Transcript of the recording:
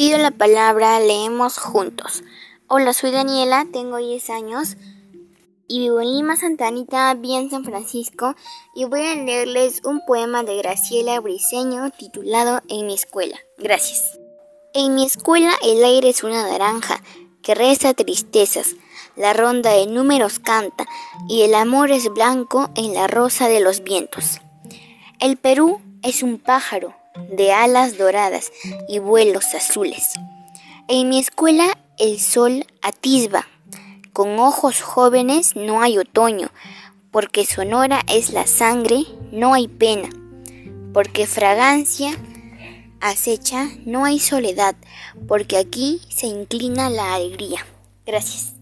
Pido la palabra, leemos juntos. Hola, soy Daniela, tengo 10 años y vivo en Lima, Santa Anita, bien San Francisco, y voy a leerles un poema de Graciela Briseño titulado En mi escuela. Gracias. En mi escuela el aire es una naranja que reza tristezas, la ronda de números canta y el amor es blanco en la rosa de los vientos. El Perú es un pájaro de alas doradas y vuelos azules. En mi escuela el sol atisba. Con ojos jóvenes no hay otoño, porque sonora es la sangre, no hay pena. Porque fragancia acecha, no hay soledad, porque aquí se inclina la alegría. Gracias.